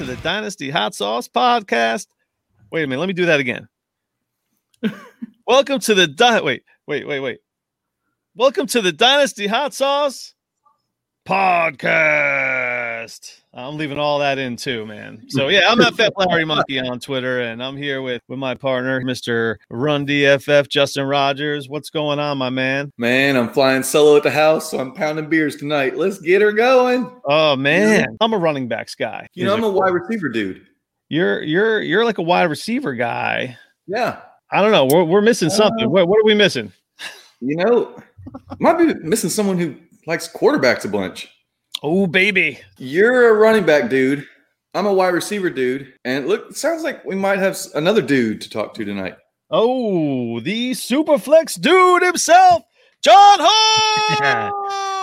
to the Dynasty Hot Sauce Podcast. Wait a minute, let me do that again. welcome to the Di- wait, wait, wait, wait. Welcome to the Dynasty Hot Sauce Podcast. I'm leaving all that in too, man. So yeah, I'm at Fat Larry Monkey on Twitter, and I'm here with with my partner, Mr. Run DFF, Justin Rogers. What's going on, my man? Man, I'm flying solo at the house, so I'm pounding beers tonight. Let's get her going. Oh man, I'm a running backs guy. You know, I'm a wide receiver dude. You're you're you're like a wide receiver guy. Yeah. I don't know. We're we're missing something. Uh, What what are we missing? You know, might be missing someone who likes quarterbacks a bunch. Oh baby. You're a running back dude. I'm a wide receiver dude. And look, it sounds like we might have another dude to talk to tonight. Oh, the Superflex dude himself, John Hall.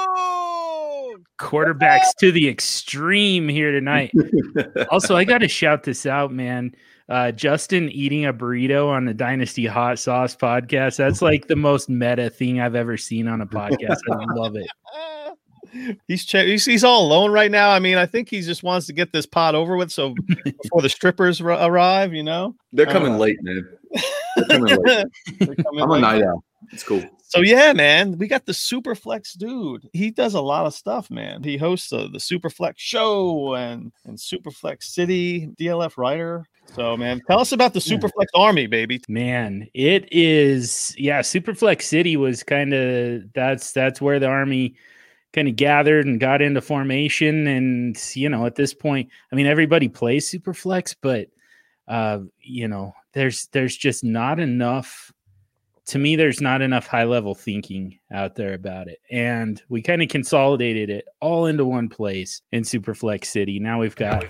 quarterbacks to the extreme here tonight. also, I got to shout this out, man. Uh, Justin eating a burrito on the Dynasty Hot Sauce podcast. That's like the most meta thing I've ever seen on a podcast. I love it. He's, che- he's he's all alone right now. I mean, I think he just wants to get this pot over with, so before the strippers r- arrive, you know. They're Uh, coming late, man. They're coming late. They're coming I'm a night owl. It's cool. So yeah, man, we got the Superflex dude. He does a lot of stuff, man. He hosts uh, the Superflex show and and Superflex City, DLF writer. So man, tell us about the Yeah. Superflex Army, baby. Man, it is yeah, Superflex City was kind of that's that's where the army kind of gathered and got into formation and you know, at this point, I mean everybody plays Superflex, but uh, you know, there's there's just not enough to me there's not enough high level thinking out there about it. And we kind of consolidated it all into one place in Superflex City. Now we've got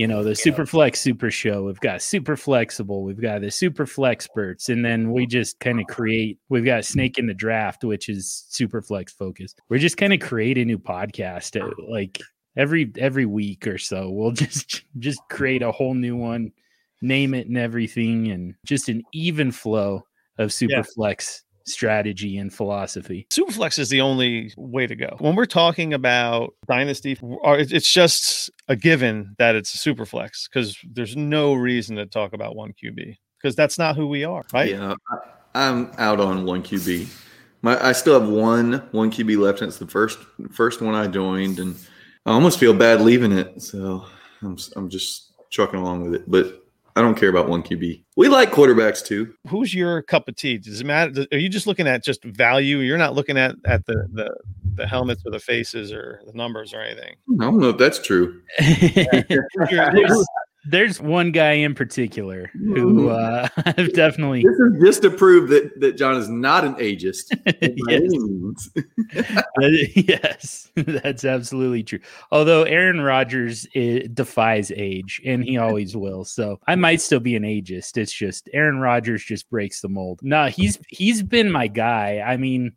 you know the superflex super show. We've got super flexible. We've got the super flexperts. And then we just kind of create we've got snake in the draft which is super flex focused. We're just kind of create a new podcast uh, like every every week or so. We'll just just create a whole new one name it and everything and just an even flow of super Yeah. flex strategy and philosophy Superflex is the only way to go. When we're talking about dynasty, it's it's just a given that it's a Superflex because there's no reason to talk about one QB because that's not who we are, right? Yeah, I, I'm out on one QB. My, I still have one one QB left, and it's the first first one I joined, and I almost feel bad leaving it. So I'm s- I'm just trucking along with it, but I don't care about one QB. We like quarterbacks too. Who's your cup of tea? Does it matter? Are you just looking at just value? You're not looking at at the the, the helmets or the faces or the numbers or anything. I don't know if that's true. there's, there's one guy in particular who uh, I've definitely This is just to prove that that John is not an ageist. yes, means. that- yes, that's absolutely true. Although Aaron Rodgers eh, defies age, and he always will, so I might still be an ageist. It's just Aaron Rodgers just breaks the mold. No, he's he's been my guy. I mean,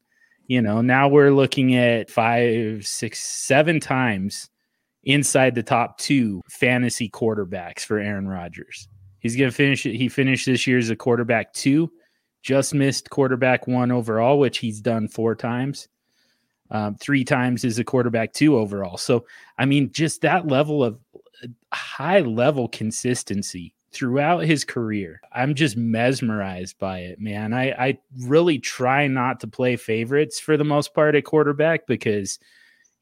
you know, now we're looking at five, six, seven times inside the top two fantasy quarterbacks for Aaron Rodgers. He's going to finish it. He finished this year as a quarterback two, just missed quarterback one overall, which he's done four times. Um, three times as a quarterback two overall. So, I mean, just that level of uh, high level consistency throughout his career. I'm just mesmerized by it, man. I, I really try not to play favorites for the most part at quarterback because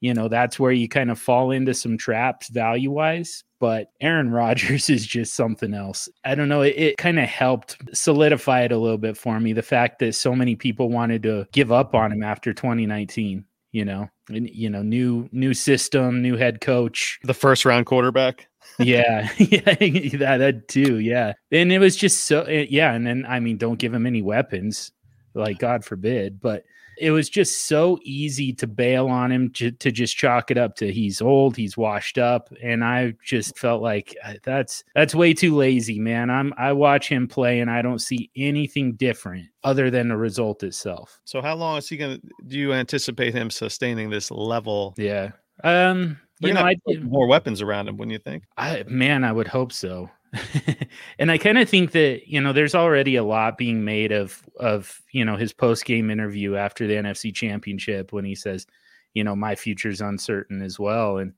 you know that's where you kind of fall into some traps value wise but aaron rodgers is just something else. I don't know it, it kind of helped solidify it a little bit for me the fact that so many people wanted to give up on him after 2019 you know and, you know new new system new head coach. The first round quarterback. yeah yeah that, that too yeah. And it was just so eh, yeah and then i mean don't give him any weapons like god forbid but it was just so easy to bail on him to, to just chalk it up to he's old he's washed up and i just felt like uh, that's that's way too lazy man i'm i watch him play and i don't see anything different other than the result itself So how long is he going to? Do you anticipate him sustaining this level? yeah um you know i more weapons around him, wouldn't you think? I man, I would hope so. and I kind of think that you know there's already a lot being made of of you know his post game interview after the NFC Championship when he says, you know, my future's uncertain as well. And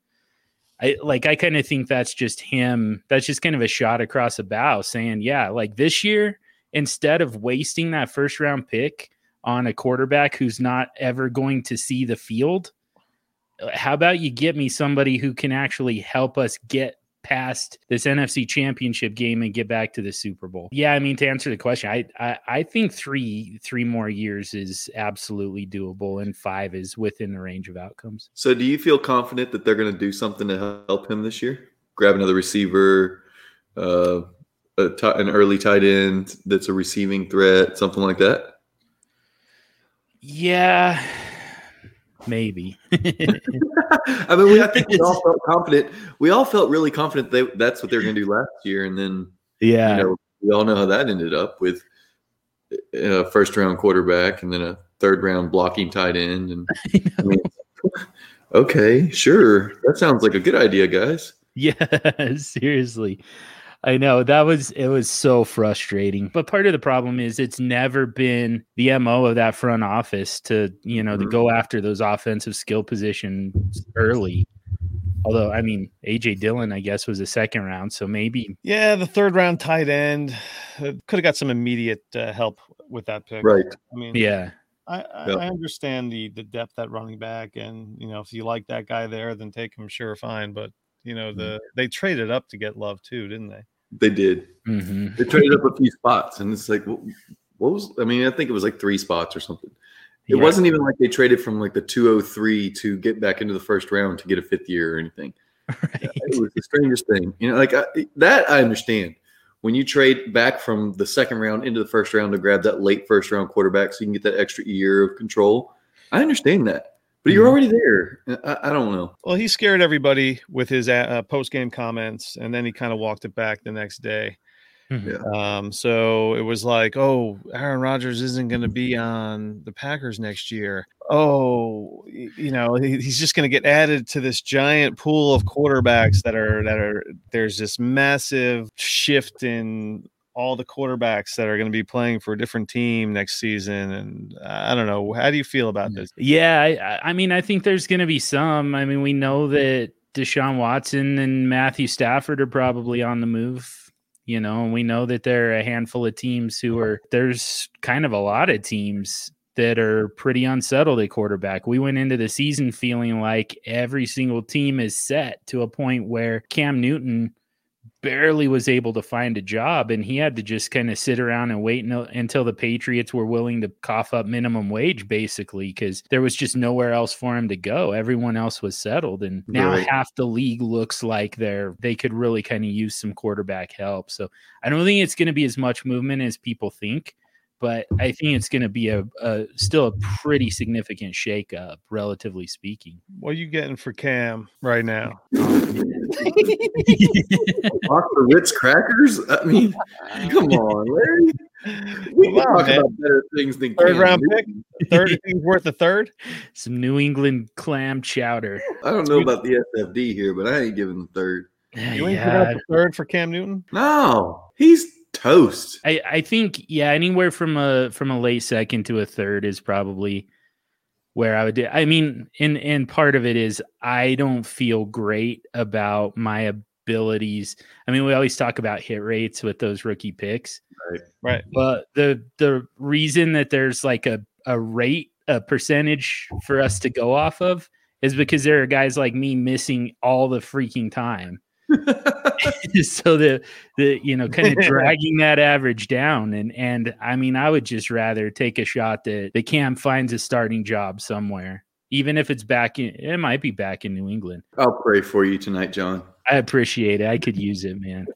I like I kind of think that's just him. That's just kind of a shot across the bow saying, yeah, like this year, instead of wasting that first round pick on a quarterback who's not ever going to see the field, uh, how about you get me somebody who can actually help us get past this NFC championship game and get back to the Super Bowl. Yeah, I mean to answer the question, I I, I think three three more years is absolutely doable and five is within the range of outcomes. So do you feel confident that they're going to do something to help him this year? Grab another receiver, uh, t- an early tight end that's a receiving threat, something like that? Yeah, maybe. I mean, we, I think we all felt confident. We all felt really confident they, that's what they were going to do last year, and then yeah, you know, we all know how that ended up with a first round quarterback and then a third round blocking tight end. And I mean, okay, sure, that sounds like a good idea, guys. Yeah, seriously. I know that was it was so frustrating. But part of the problem is it's never been the MO of that front office to, you know, mm-hmm. to go after those offensive skill positions early. Although, I mean, AJ Dillon, I guess, was a second round, so maybe. Yeah, the third round tight end uh, could have got some immediate uh, help with that pick. Right. I mean, yeah, I, I, yep. I, understand the the depth at running back, and you know, if you like that guy there, then take him. Sure, fine. But you know, the mm-hmm. they traded up to get Love too, didn't they? They did. Mm-hmm. They traded up a few spots, and it's like, what, what, was? I mean, I think it was like three spots or something. It yeah. wasn't even like they traded from like the 203 to get back into the first round to get a fifth year or anything. Right. It was the strangest thing. You know, like I, that I understand. When you trade back from the second round into the first round to grab that late first round quarterback so you can get that extra year of control, I understand that. But you're mm-hmm. already there. I, I, don't know. Well, he scared everybody with his uh, post game comments, and then he kind of walked it back the next day. Mm-hmm. Yeah. Um, so it was like, oh, Aaron Rodgers isn't going to be on the Packers next year. Oh, you know, he's just going to get added to this giant pool of quarterbacks that are that are. There's this massive shift in all the quarterbacks that are going to be playing for a different team next season. And I don't know. How do you feel about this? Yeah. I, I mean, I think there's going to be some. I mean, we know that Deshaun Watson and Matthew Stafford are probably on the move, you know, and we know that there are a handful of teams who are, there's kind of a lot of teams that are pretty unsettled at quarterback. We went into the season feeling like every single team is set to a point where Cam Newton barely was able to find a job and he had to just kind of sit around and wait no, until the Patriots were willing to cough up minimum wage basically because there was just nowhere else for him to go. Everyone else was settled and now right. half the league looks like they're they could really kind of use some quarterback help. So I don't think it's going to be as much movement as people think but I think it's going to be a, a, still a pretty significant shakeup, relatively speaking. What are you getting for Cam right now? Talk for Ritz crackers? I mean, come on, Larry. We can talk man. about better things than third Cam round pick. Third things worth a third. Some New England clam chowder. I don't know about the SFD here, but I ain't giving the third. You ain't yeah. the third for Cam Newton? No, he's toast. I, I think yeah, anywhere from a from a late second to a third is probably where I would do. I mean, and and part of it is I don't feel great about my abilities. I mean, we always talk about hit rates with those rookie picks, right? Right. But the the reason that there's like a a rate a percentage for us to go off of is because there are guys like me missing all the freaking time. so the the you know kind of dragging that average down and and I mean I would just rather take a shot that the Cam finds a starting job somewhere even if it's back in it might be back in New England. I'll pray for you tonight, John. I appreciate it. I could use it, man.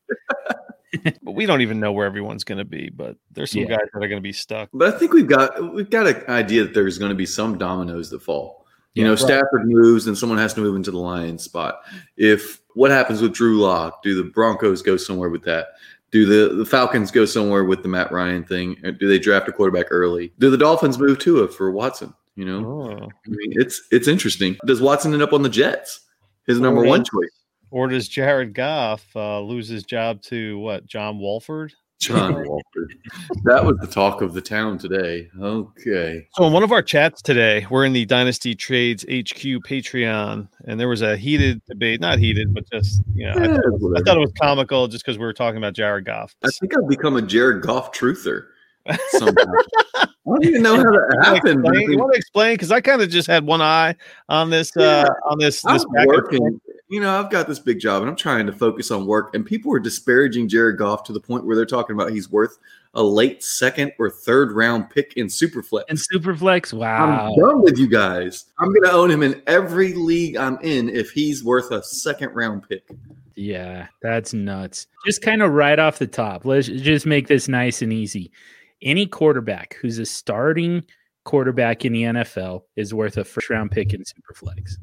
but we don't even know where everyone's going to be. But there's some yeah. guys that are going to be stuck. But I think we've got we've got an idea that there's going to be some dominoes that fall. You know, right. Stafford moves and someone has to move into the Lions spot. If what happens with Drew Lock? Do the Broncos go somewhere with that? Do the, the Falcons go somewhere with the Matt Ryan thing? do they draft a quarterback early? Do the Dolphins move to it for Watson? You know, oh. I mean, it's it's interesting. Does Watson end up on the Jets? His number one choice. Or does Jared Goff uh, lose his job to what? John Wolford? John Walker. That was the talk of the town today. Okay. So in one of our chats today, we're in the Dynasty Trades HQ Patreon, and there was a heated debate. Not heated, but just you know, I, Yeah, thought, I thought it was comical just because we were talking about Jared Goff. I think I've become a Jared Goff truther somehow. I don't even know how that happened. You want to explain? Because I kind of just had one eye on this. Uh, on this. I'm This working. You know, I've got this big job and I'm trying to focus on work. And people are disparaging Jared Goff to the point where they're talking about he's worth a late second or third round pick in Superflex. And Superflex, wow. I'm done with you guys. I'm going to own him in every league I'm in if he's worth a second round pick. Yeah, that's nuts. Just kind of right off the top, let's just make this nice and easy. Any quarterback who's a starting quarterback in the NFL is worth a first round pick in Superflex.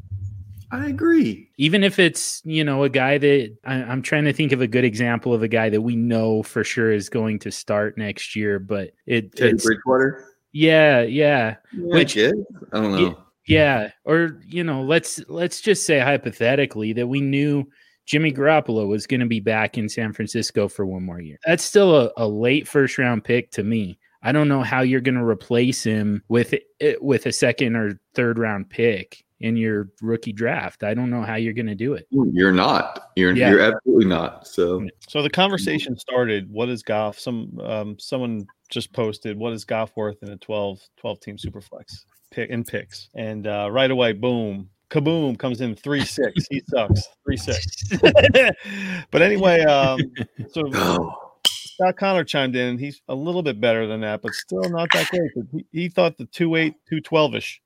I agree. Even if it's, you know, a guy that I, I'm trying to think of a good example of a guy that we know for sure is going to start next year, but it, Teddy it's, Bridgewater. yeah, yeah. Yeah, Which- I guess. I don't know. Yeah, or you know, let's let's just say hypothetically that we knew Jimmy Garoppolo was going to be back in San Francisco for one more year. That's still a, a late first round pick to me. I don't know how you're going to replace him with it with a second or third round pick in your rookie draft. I don't know how you're going to do it. You're not. You're Yeah. you're absolutely not. So So the conversation started. What is Goff? Some um, someone just posted. What is Goff worth in a 12, 12 team superflex pick in picks? And uh, right away, boom, kaboom, comes in three six. He sucks. Three six. but anyway, um, so oh, Scott Connor chimed in. He's a little bit better than that, but still not that great. He, he thought the two eight, two twelve ish.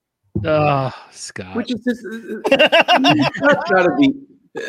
Oh, Scott. which is uh, uh, just gotta be. Uh,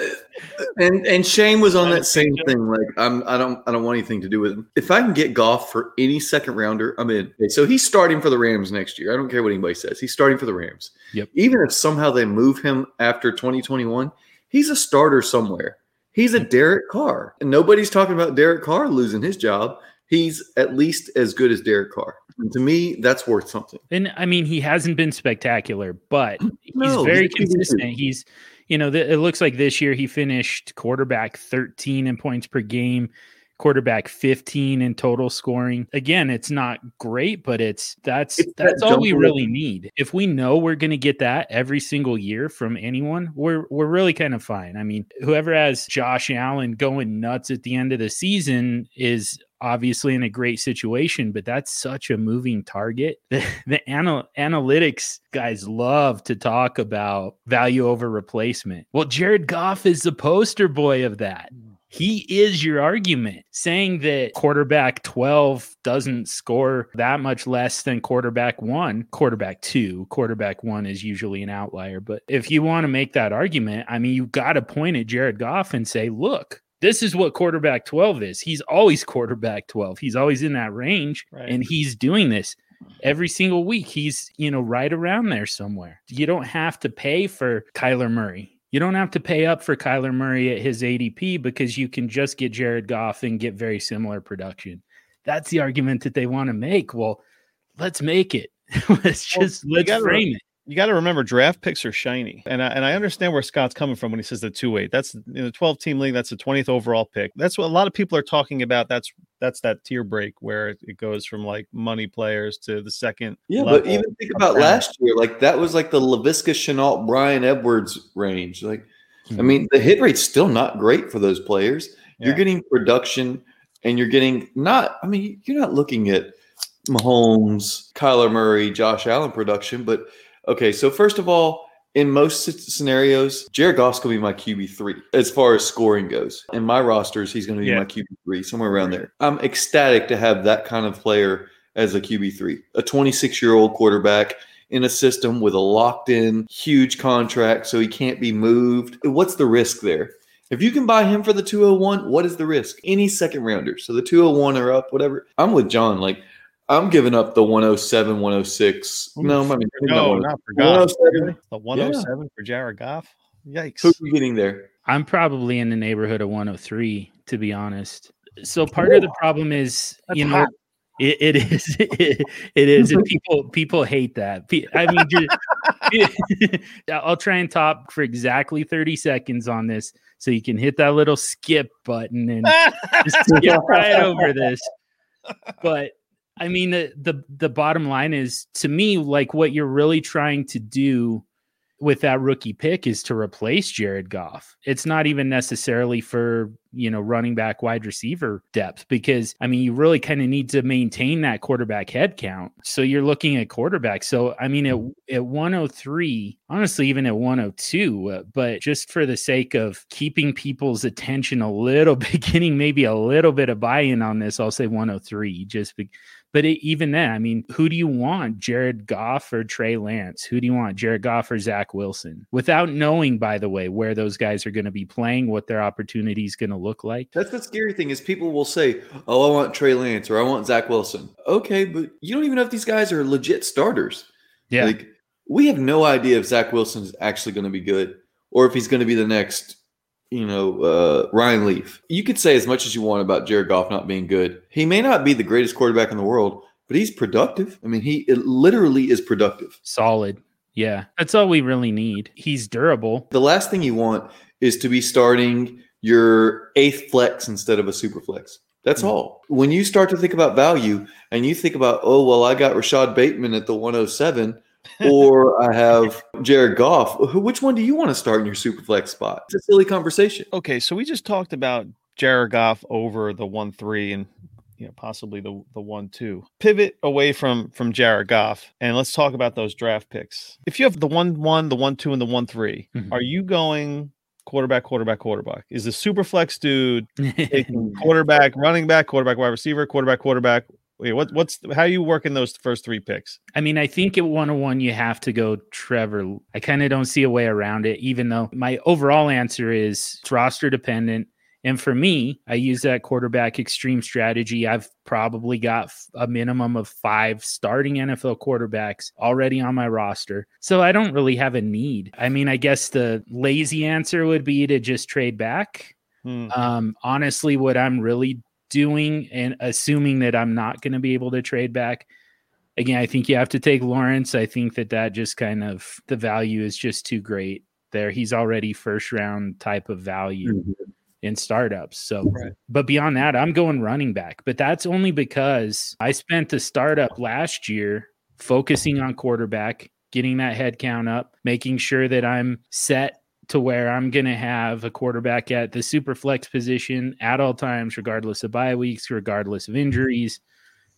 and and Shane was on that same thing. Like I'm, I don't, I don't want anything to do with him. If I can get Goff for any second rounder, I'm in. So he's starting for the Rams next year. I don't care what anybody says. He's starting for the Rams. Yep. Even if somehow they move him after 2021, he's a starter somewhere. He's a Derek Carr, and nobody's talking about Derek Carr losing his job. He's at least as good as Derek Carr. And to me, that's worth something. And I mean, he hasn't been spectacular, but he's No, very he's a QB2. consistent. He's, you know, th- it looks like this year he finished quarterback 13 in points per game, quarterback 15 in total scoring. Again, it's not great, but it's that's It's that that's all we really away. need. If we know we're going to get that every single year from anyone, we're we're really kind of fine. I mean, whoever has Josh Allen going nuts at the end of the season is obviously in a great situation, but that's such a moving target. The, the anal- analytics guys love to talk about value over replacement. Well, Jared Goff is the poster boy of that. Mm. He is your argument saying that quarterback 12 doesn't score that much less than quarterback one, quarterback two. Quarterback one is usually an outlier. But if you want to make that argument, I mean, you've got to point at Jared Goff and say, look, this is what quarterback 12 is. He's always quarterback 12. He's always in that range Right. and he's doing this every single week. He's, you know, right around there somewhere. You don't have to pay for Kyler Murray. You don't have to pay up for Kyler Murray at his ADP because you can just get Jared Goff and get very similar production. That's the argument that they want to make. Well, let's make it. let's just you let's frame it. You got to remember draft picks are shiny and I, and I understand where Scott's coming from when he says the 2-8 that's in a 12 team league that's the 20th overall pick that's what a lot of people are talking about that's that's that tier break where it, it goes from like money players to the second Yeah, but even think about last year. Like that was like the Laviska Shenault, Bryan Edwards range. Like, I Mhm. mean, the hit rate's still not great for those players. You're getting production, and you're getting not. I mean, you're not looking at Mahomes, Kyler Murray, Josh Allen production. But okay, so first of all, in most scenarios, Jared Goff's gonna be my QB three as far as scoring goes. In my rosters, he's gonna be Yeah. my QB three, somewhere around there. I'm ecstatic to have that kind of player as a QB three, a 26 year old quarterback in a system with a locked in huge contract, so he can't be moved. What's the risk there? If you can buy him for the 201, what is the risk? Any second rounder. So the 201 are up, whatever. I'm with John. Like, I'm giving up the 107, 106. No, I mean, no not not for Goff 107. The 107 for Jared Goff yikes Who's we getting there? I'm probably in the neighborhood of 103, to be honest. So part of the problem is, you know, hot. it, it is, it, it is, and people people hate that. I mean, just, I'll try and top for exactly 30 seconds on this so you can hit that little skip button and just skip right over this. But I mean the, the the bottom line is to me like what you're really trying to do with that rookie pick is to replace Jared Goff. It's not even necessarily for, you know, running back wide receiver depth because I mean, you really kind of need to maintain that quarterback head count. So you're looking at quarterback. So I mean, at, at 103, honestly, even at 102, uh, but just for the sake of keeping people's attention a little bit, getting maybe a little bit of buy in on this, I'll say 103 just be, but it, even then, I mean, who do you want, Jared Goff or Trey Lance? Who do you want, Jared Goff or Zach Wilson? Without knowing, by the way, where those guys are going to be playing, what their opportunity is going to look like. That's the scary thing is people will say, "Oh, I want Trey Lance or I want Zach Wilson." Okay, but you don't even know if these guys are legit starters. Yeah, like we have no idea if Zach Wilson is actually going to be good or if he's going to be the next you know, uh, Ryan Leaf. You could say as much as you want about Jared Goff not being good. He may not be the greatest quarterback in the world, but he's productive. I mean, he literally is productive. Solid. Yeah. That's all we really need. He's durable. The last thing you want is to be starting your eighth flex instead of a super flex. That's mm-hmm. all. When you start to think about value and you think about, oh, well, I got Rashod Bateman at the 107 or I have Jared Goff. Which one do you want to start in your super flex spot? It's a silly conversation. Okay, so we just talked about Jared Goff over the one three and you know possibly the the one two. Pivot away from from Jared Goff and let's talk about those draft picks. If you have the one one, the one two, and the one 3 mm-hmm. are you going quarterback, quarterback, quarterback? Is the super flex dude taking quarterback, running back, quarterback, wide receiver, quarterback, quarterback? Wait, what, what's how you working those first three picks? I mean, I think at 101 you have to go Trevor. I kind of don't see a way around it, even though my overall answer is it's roster dependent. And for me, I use that quarterback extreme strategy. I've probably got a minimum of five starting NFL quarterbacks already on my roster. So I don't really have a need. I mean, I guess the lazy answer would be to just trade back. Hmm. Um, honestly, what I'm really doing and assuming that I'm not going to be able to trade back. Again, I think you have to take Lawrence. I think that that just kind of the value is just too great there. He's already first round type of value mm-hmm. in startups. So, right. but beyond that, I'm going running back. But that's only because I spent the startup last year focusing on quarterback, getting that head count up, making sure that I'm set to where I'm going to have a quarterback at the super flex position at all times, regardless of bye weeks, regardless of injuries,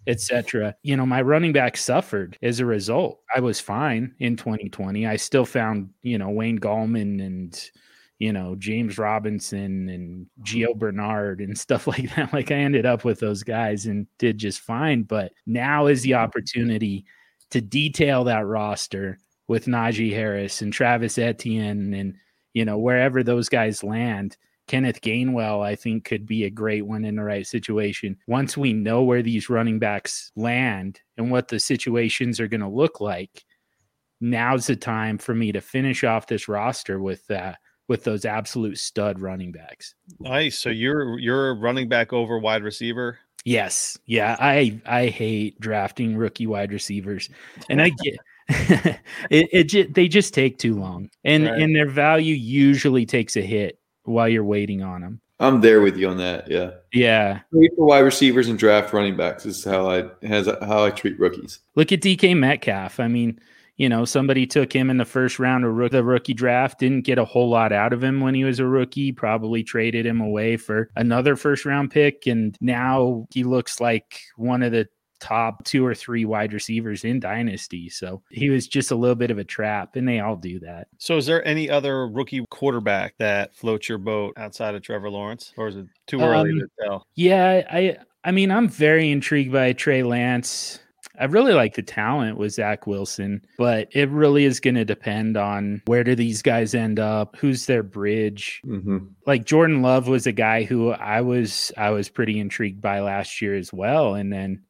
etc. You know, my running back suffered as a result. I was fine in 2020. I still found, you know, Wayne Gallman and, you know, James Robinson and Gio mm-hmm. Bernard and stuff like that. Like I ended up with those guys and did just fine. But now is the opportunity to detail that roster with Najee Harris and Travis Etienne and you know, wherever those guys land, Kenneth Gainwell, I think, could be a great one in the right situation. Once we know where these running backs land and what the situations are going to look like, now's the time for me to finish off this roster with uh, with those absolute stud running backs. Nice. So you're you're running back over wide receiver. Yes. Yeah. I I hate drafting rookie wide receivers, and I get it, it they just take too long, and right. and their value usually takes a hit while you're waiting on them. I'm there with you on that. Yeah. Yeah. Wait for wide receivers and draft running backs is how I has how I treat rookies. Look at DK Metcalf. I mean, you know, somebody took him in the first round of the rookie draft, didn't get a whole lot out of him when he was a rookie, probably traded him away for another first round pick. And now he looks like one of the top two or three wide receivers in Dynasty. So he was just a little bit of a trap, and they all do that. So, is there any other rookie quarterback that floats your boat outside of Trevor Lawrence, or is it too early um, to tell? Yeah, I, I mean, I'm very intrigued by Trey Lance. I really like the talent with Zach Wilson, but it really is going to depend on where do these guys end up, who's their bridge. Mm-hmm. Like Jordan Love was a guy who I was I was pretty intrigued by last year as well, and then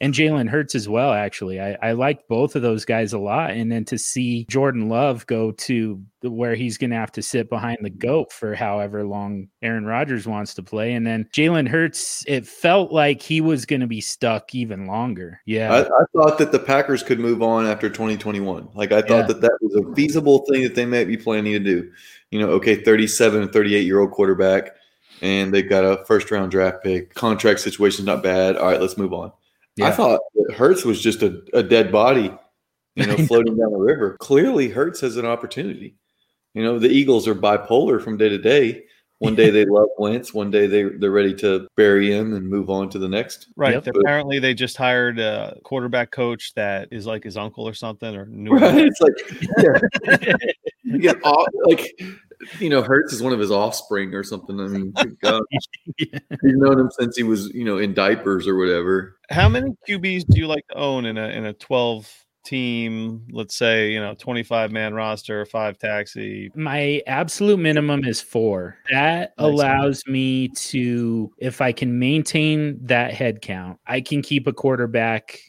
and Jalen Hurts as well. Actually, I, I like both of those guys a lot. And then to see Jordan Love go to where he's going to have to sit behind the goat for however long Aaron Rodgers wants to play, and then Jalen Hurts, it felt like he was going to be stuck even longer. Yeah, I, I, thought that the Packers could move on after 2021. Like I thought yeah. that that was a feasible thing that they might be planning to do. You know, okay, 37 38 year old quarterback and they've got a first round draft pick. Contract situation's not bad. All right, let's move on. Yeah. I thought Hurts was just a, a dead body, you know, floating down the river. Clearly, Hurts has an opportunity. You know, the Eagles are bipolar from day to day. One day they love Wentz, one day they they're ready to bury him and move on to the next. Right. Yep. Apparently, they just hired a quarterback coach that is like his uncle or something, or new. Right. It's like yeah. you get all, like you know, Hurts is one of his offspring or something. I mean, God, yeah. he's known him since he was, you know, in diapers or whatever. How many QBs do you like to own in a in a twelve team? Let's say you know twenty five man roster, five taxi. My absolute minimum is four. That nice. allows me to, if I can maintain that head count, I can keep a quarterback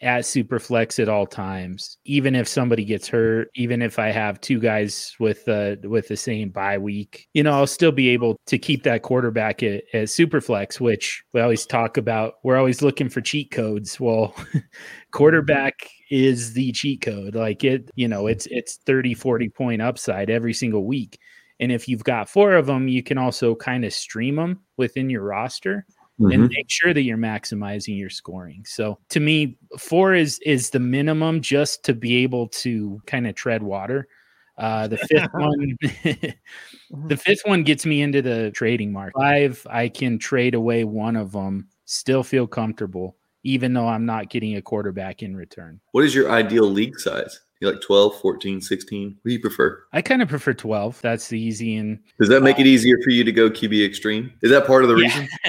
at Superflex at all times, even if somebody gets hurt, even if I have two guys with the uh, with the same bye week, you know, I'll still be able to keep that quarterback at, at Superflex, which we always talk about. We're always looking for cheat codes. Well, quarterback is the cheat code. Like it, you know, it's it's 30, 40 point upside every single week. And if you've got four of them, you can also kind of stream them within your roster mm-hmm. and make sure that you're maximizing your scoring. So to me, four is is the minimum just to be able to kind of tread water. Uh, the fifth one, the fifth one gets me into the trading market. Five, I can trade away one of them, still feel comfortable, even though I'm not getting a quarterback in return. What is your ideal league size? You like 12, 14, 16? What do you prefer? I kind of prefer 12. That's the easy and Does that make uh, it easier for you to go QB extreme? Is that part of the yeah. reason?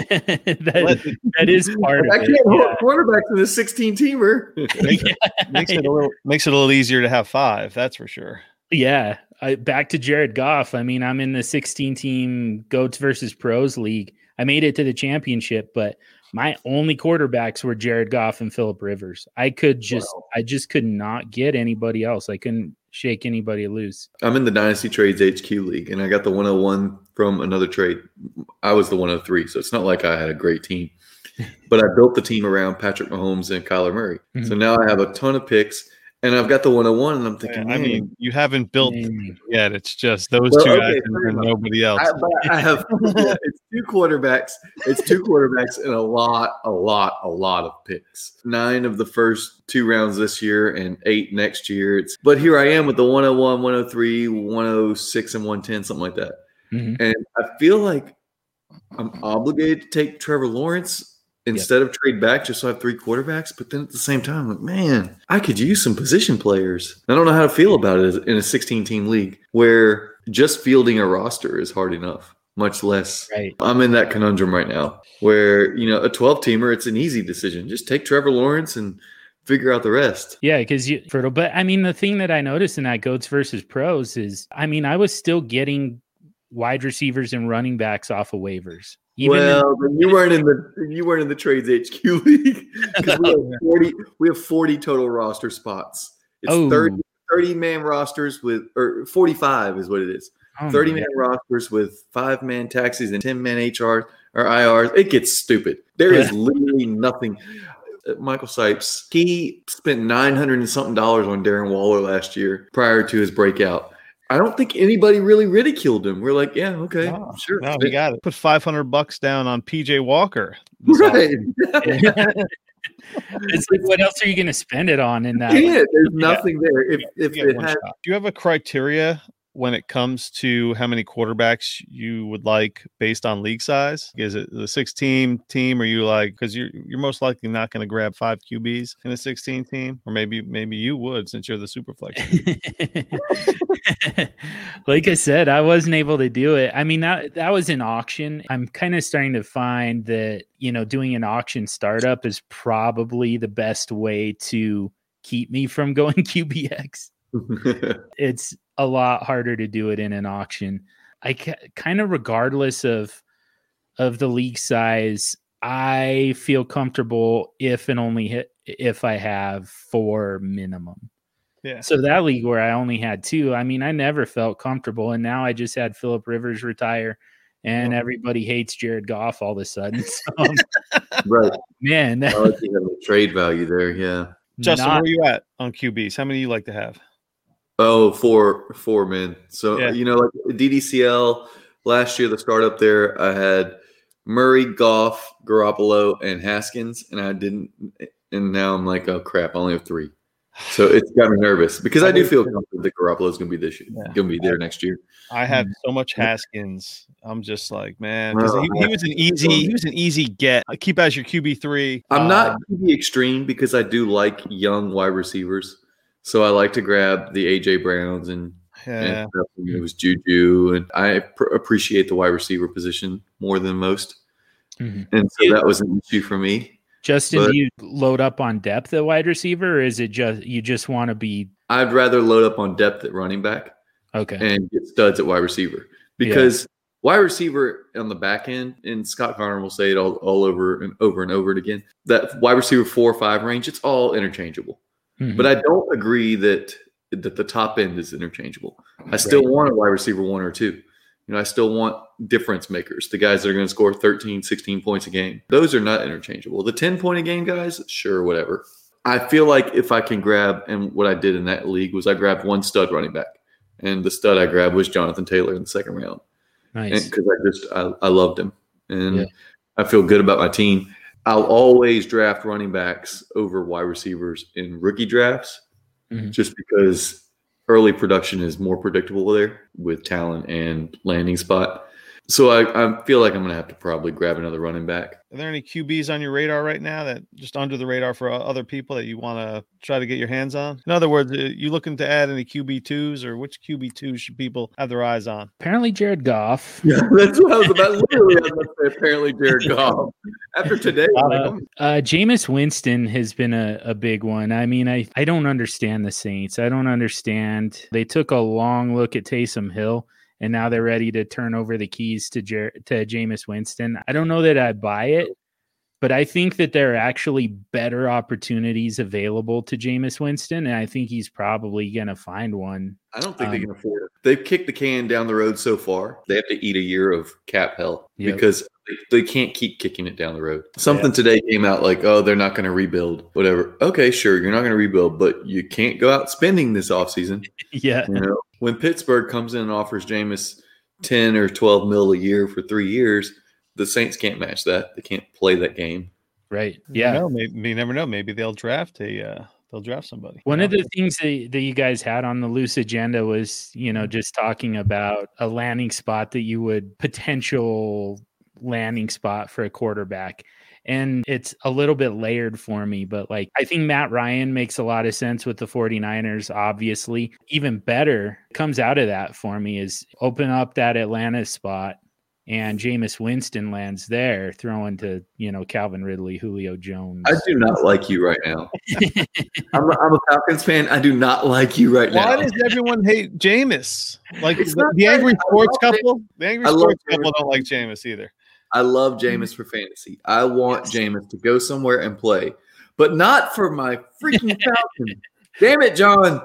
that, that is part of it. I can't hold yeah. quarterbacks in a 16 teamer. makes, it a little makes it a little easier to have five, that's for sure. Yeah. I, back to Jared Goff. I mean, I'm in the 16 team goats versus pros league. I made it to the championship, but my only quarterbacks were Jared Goff and Philip Rivers. I could just wow. I just could not get anybody else. I couldn't shake anybody loose. I'm in the Dynasty Trades HQ league and I got the 101 from another trade. I was the 103, so it's not like I had a great team. but I built the team around Patrick Mahomes and Kyler Murray. Mm-hmm. So now I have a ton of picks and I've got the 101, and I'm thinking, I mean, you haven't built yet. It's just those well, two okay, guys and nobody else. I, I have yeah, it's two quarterbacks. It's two quarterbacks and a lot, a lot, a lot of picks. Nine of the first two rounds this year and eight next year. It's but here I am with the 101, 103, 106, and 110, something like that. Mm-hmm. And I feel like I'm obligated to take Trevor Lawrence instead yep. of trade back just so I have three quarterbacks. But then at the same time, I'm like, man, I could use some position players. I don't know how to feel about it in a 16 team league where just fielding a roster is hard enough. Much less. Right. I'm in that conundrum right now where, you know, a 12 teamer, it's an easy decision. Just take Trevor Lawrence and figure out the rest. Yeah, because you fertile. But I mean, the thing that I noticed in that goats versus pros is, I mean, I was still getting wide receivers and running backs off of waivers. Even well, in- you weren't in the you weren't in the trades HQ league because we have forty we have forty total roster spots. It's oh. 30, 30 man rosters with or forty five is what it is. Oh, 30 man rosters with five man taxis and 10 man HR or IRs. It gets stupid. There is literally nothing. Uh, Michael Sipes, he spent 900 and something dollars on Darren Waller last year prior to his breakout. I don't think anybody really ridiculed him. We're like, yeah, okay, no, sure. No, we got it. Put 500 bucks down on PJ Walker. Right. it's like, what else are you going to spend it on in that? Yeah, there's nothing yeah. there. If, if it had, do you have a criteria when it comes to how many quarterbacks you would like based on league size? Is it the 16 team? Or you like because you're you're most likely not going to grab five QBs in a 16 team, or maybe maybe you would since you're the super flex. like I said, I wasn't able to do it. I mean that that was an auction. I'm kind of starting to find that you know doing an auction startup is probably the best way to keep me from going QBX. it's a lot harder to do it in an auction. I ca- kind of regardless of of the league size, I feel comfortable if and only hit if I have four minimum. Yeah. So that league where I only had two, I mean, I never felt comfortable, and now I just had Philip Rivers retire, and Oh. everybody hates Jared Goff all of a sudden. So, Right. man, I like to have a trade value there. Yeah. Justin, not- where are you at on QBs? How many you like to have? Oh, four four men. So Yeah. you know, like DDCL last year, the startup there, I had Murray, Goff, Garoppolo, and Haskins, and I didn't. And now I'm like, oh crap, I only have three. So it's got me nervous because I do feel confident that Garoppolo is going to be this year, Yeah. going to be there next year. I have so much Haskins. I'm just like, man, he, he was an easy, he was an easy get. I keep as your QB three. I'm not Um, QB extreme because I do like young wide receivers. So I like to grab the AJ Browns and yeah. and stuff. And it was Juju, and I pr- appreciate the wide receiver position more than most, Mhm. and so that was an issue for me. Justin, But- do you load up on depth at wide receiver, or is it just you just want to be I'd rather load up on depth at running back okay? and get studs at wide receiver because wide receiver on the back end, and Scott Connor will say it all, all over and over and over again. That wide receiver four or five range, it's all interchangeable. Mhm. But I don't agree that that the top end is interchangeable. I still Right. want a wide receiver one or two. You know, I still want difference makers, the guys that are going to score 13, 16 points a game. Those are not interchangeable. The 10 point a game guys, sure, whatever. I feel like if I can grab, and what I did in that league was I grabbed one stud running back, and the stud I grabbed was Jonathan Taylor in the second round nice. because I just I, I loved him and Yeah. I feel good about my team. I'll always draft running backs over wide receivers in rookie drafts, Mhm. just because early production is more predictable there with talent and landing spot. So I, I feel like I'm going to have to probably grab another running back. Are there any QBs on your radar right now that just under the radar for other people that you want to try to get your hands on? In other words, uh, you looking to add any QB twos, or which QB twos should people have their eyes on? Apparently, Jared Goff. Yeah, that's what I was about. Literally, I was about to say. Apparently, Jared Goff. After today, I'm like, Uh, Uh, Jameis Winston has been a, a big one. I mean, I, I don't understand the Saints. I don't understand. They took a long look at Taysom Hill, and now they're ready to turn over the keys to Jer- to Jameis Winston. I don't know that I buy it, but I think that there are actually better opportunities available to Jameis Winston, and I think he's probably going to find one. I don't think they Um, can afford it. They've kicked the can down the road so far. They have to eat a year of cap hell Yep. because they, they can't keep kicking it down the road. Something today came out like, oh, they're not going to rebuild, whatever. Okay, sure, you're not going to rebuild, but you can't go out spending this offseason. yeah, You know, when Pittsburgh comes in and offers Jameis 10 or 12 mil a year for three years, the Saints can't match that. They can't play that game. right. You Yeah. know, maybe you never know. Maybe they'll draft a uh, they'll draft somebody. One of the things that, that you guys had on the loose agenda was, you know, just talking about a landing spot that you would potential landing spot for a quarterback. And it's a little bit layered for me, but like I think Matt Ryan makes a lot of sense with the 49ers, obviously. Even better comes out of that for me is open up that Atlanta spot and Jameis Winston lands there, throwing to, you know, Calvin Ridley, Julio Jones. I do not like you right now. I'm, a, I'm a Falcons fan. I do not like you right Why now. Why does everyone hate Jameis? Like the, the angry sports love couple. The angry sports couple don't like Jameis either. I love Jameis for fantasy. I want Jameis to go somewhere and play, but not for my freaking Falcons. Damn it, John.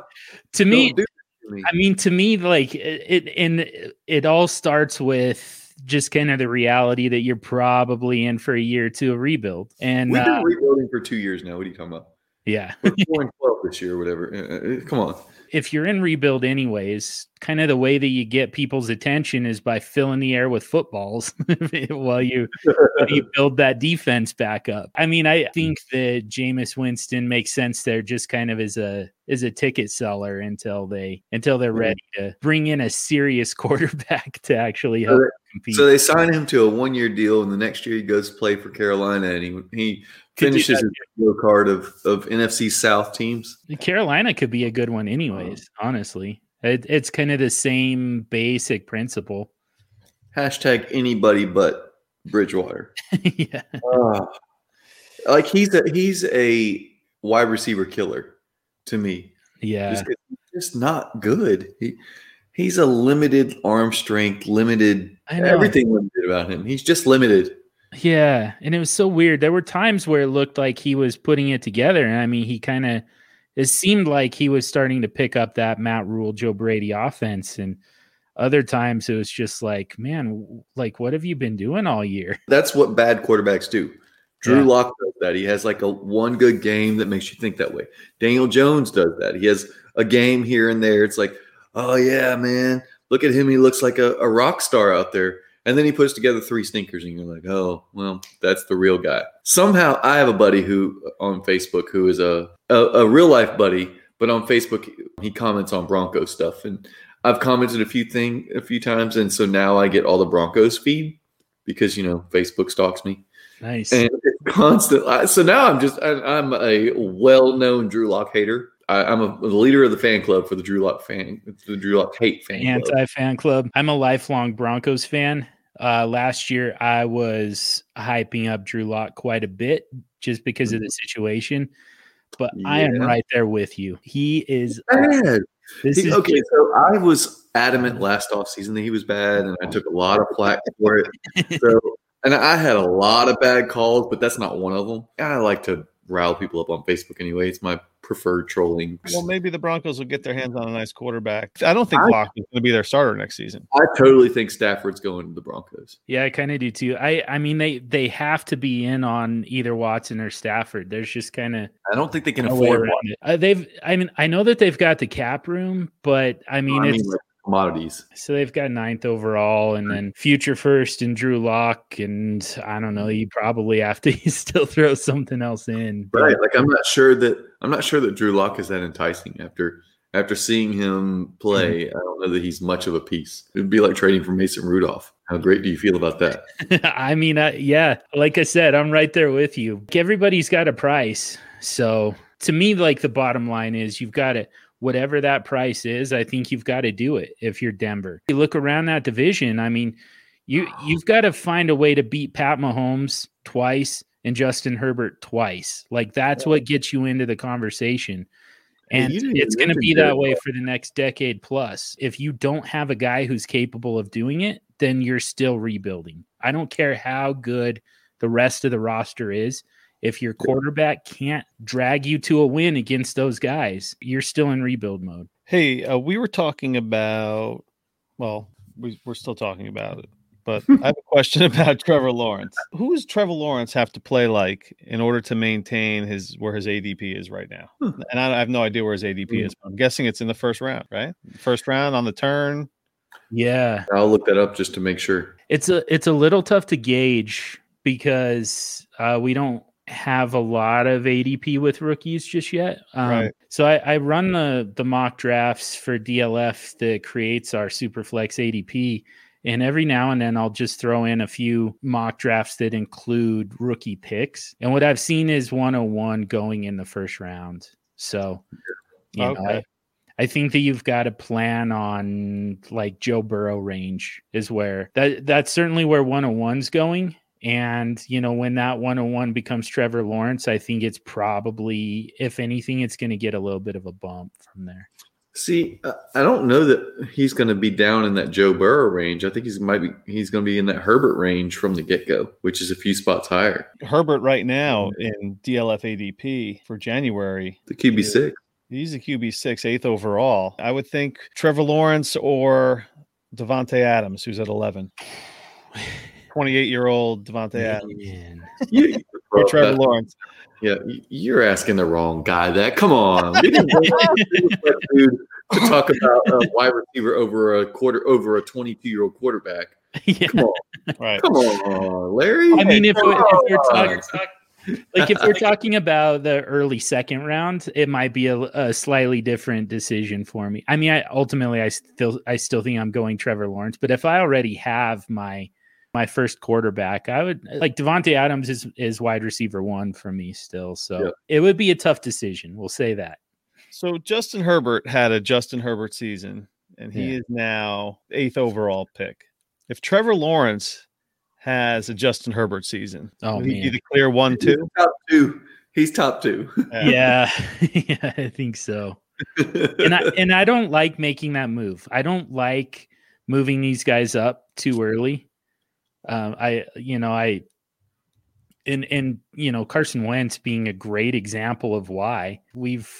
to me, do to me. I mean, to me, like it, and it all starts with just kind of the reality that you're probably in for a year or two of rebuild. And We've uh, been rebuilding for two years now. What are you talking about? yeah, We're four and twelve this year, or whatever. Uh, uh, Come on. if you're in rebuild anyways, kind of the way that you get people's attention is by filling the air with footballs while you while you build that defense back up. I mean, I hmm. think that Jameis Winston makes sense there just kind of as a as a ticket seller until they until they're hmm. ready to bring in a serious quarterback to actually So help they- compete. So they sign him to a one-year deal, and the next year he goes to play for Carolina, and he he Could finishes his yellow card of of NFC South teams. Carolina could be a good one, um, anyways. Honestly, it, it's kind of the same basic principle. Hashtag anybody but Bridgewater. yeah, Ah. like he's a he's a wide receiver killer to me. yeah, Just, just not good. He he's a limited arm strength, limited everything limited about him. He's just limited. Yeah, and it was so weird. There were times where it looked like he was putting it together, and I mean, he kind of it seemed like he was starting to pick up that Matt Rhule, Joe Brady offense, and other times it was just like, man, like what have you been doing all year? That's what bad quarterbacks do. Drew Yeah. Lock does that. He has like a one good game that makes you think that way. Daniel Jones does that. He has a game here and there. It's like, oh yeah, man, look at him. He looks like a, a rock star out there. And then he puts together three stinkers, and you're like, oh, well, that's the real guy. Somehow, I have a buddy who on Facebook who is a a, a real life buddy, but on Facebook he comments on Bronco stuff, and I've commented a few thing a few times, and so now I get all the Broncos feed because you know Facebook stalks me Nice. and constant. So now I'm just I, I'm a well-known Drew Lock hater. I, I'm a, the leader of the fan club for the Drew Lock fan, the Drew Lock hate fan. Anti fan club. I'm a lifelong Broncos fan. Uh, last year, I was hyping up Drew Lock quite a bit just because of the situation. But I am right there with you. He is. Bad. This He- is okay, so I was adamant last offseason that he was bad, and I took a lot of flack for it. So, and I had a lot of bad calls, but that's not one of them. I like to rile people up on Facebook anyway. It's my preferred trolling. Well, maybe the Broncos will get their hands on a nice quarterback. I don't think I- Lock is going to be their starter next season. I totally think Stafford's going to the Broncos. Yeah, I kind of do too. I I mean they they have to be in on either Watson or Stafford. There's just kind of I don't think they can afford one. it. Uh, they've I mean I know that they've got the cap room, but I mean I mean, it's like commodities. so they've got ninth overall and then future first and Drew Lock and I don't know. You probably have to still throw something else in. but- Right. Like I'm not sure that I'm not sure that Drew Lock is that enticing after after seeing him play. I don't know that he's much of a piece. It would be like trading for Mason Rudolph. How great do you feel about that? I mean, uh, yeah, like I said, I'm right there with you. Everybody's got a price. So to me, like the bottom line is you've got to, whatever that price is, I think you've got to do it if you're Denver. You look around that division, I mean, you you've got to find a way to beat Pat Mahomes twice and Justin Herbert twice. Like that's what gets you into the conversation. And it's going to be that way for the next decade plus. If you don't have a guy who's capable of doing it, then you're still rebuilding. I don't care how good the rest of the roster is. If your quarterback can't drag you to a win against those guys, you're still in rebuild mode. Hey, uh, we were talking about, well, we, we're still talking about it, but I have a question about Trevor Lawrence. Who does Trevor Lawrence have to play like in order to maintain his where his ADP is right now? Hmm. And I, I have no idea where his ADP Hmm. is. I'm guessing it's in the first round, right? First round on the turn. Yeah. I'll look that up just to make sure. It's a it's a little tough to gauge because uh, we don't have a lot of ADP with rookies just yet. Um, Right. So I, I run the the mock drafts for DLF that creates our Superflex ADP, and every now and then I'll just throw in a few mock drafts that include rookie picks. And what I've seen is 101 going in the first round. So, you know, Okay. I, I think that you've got to plan on like Joe Burrow range is where that that's certainly where 101's going. And you know, when that 101 becomes Trevor Lawrence, I think it's probably, if anything, it's going to get a little bit of a bump from there. See, I I don't know that he's going to be down in that Joe Burrow range. I think he's might be he's going to be in that Herbert range from the get go, which is a few spots higher. Herbert right now in DLF ADP for January. The QB six. He's a QB six, eighth overall. I would think Trevor Lawrence or Davante Adams, who's at 11. 28 year old Davante Adams. Man. You, or Trevor that, Lawrence. Yeah, you're asking the wrong guy. That come on, We didn't dude to talk about a wide receiver over a quarter over a 22 year old quarterback. yeah. Come on, Right. come on, Larry. I mean, if, Come we- if we're talking, like if we're talking about the early second round, it might be a, a slightly different decision for me. I mean, I ultimately I still I still think I'm going Trevor Lawrence, but if I already have my my first quarterback, I would uh, like Davante Adams is is wide receiver one for me still. So Yeah. it would be a tough decision. We'll say that. So Justin Herbert had a Justin Herbert season, and he Yeah. is now eighth overall pick. If Trevor Lawrence has a Justin Herbert season, Oh, he'd he be the clear one He's two? top two. He's top two. Yeah, yeah, I think so. and I and I don't like making that move. I don't like moving these guys up too early. Um, I you know I and and you know Carson Wentz being a great example of why we've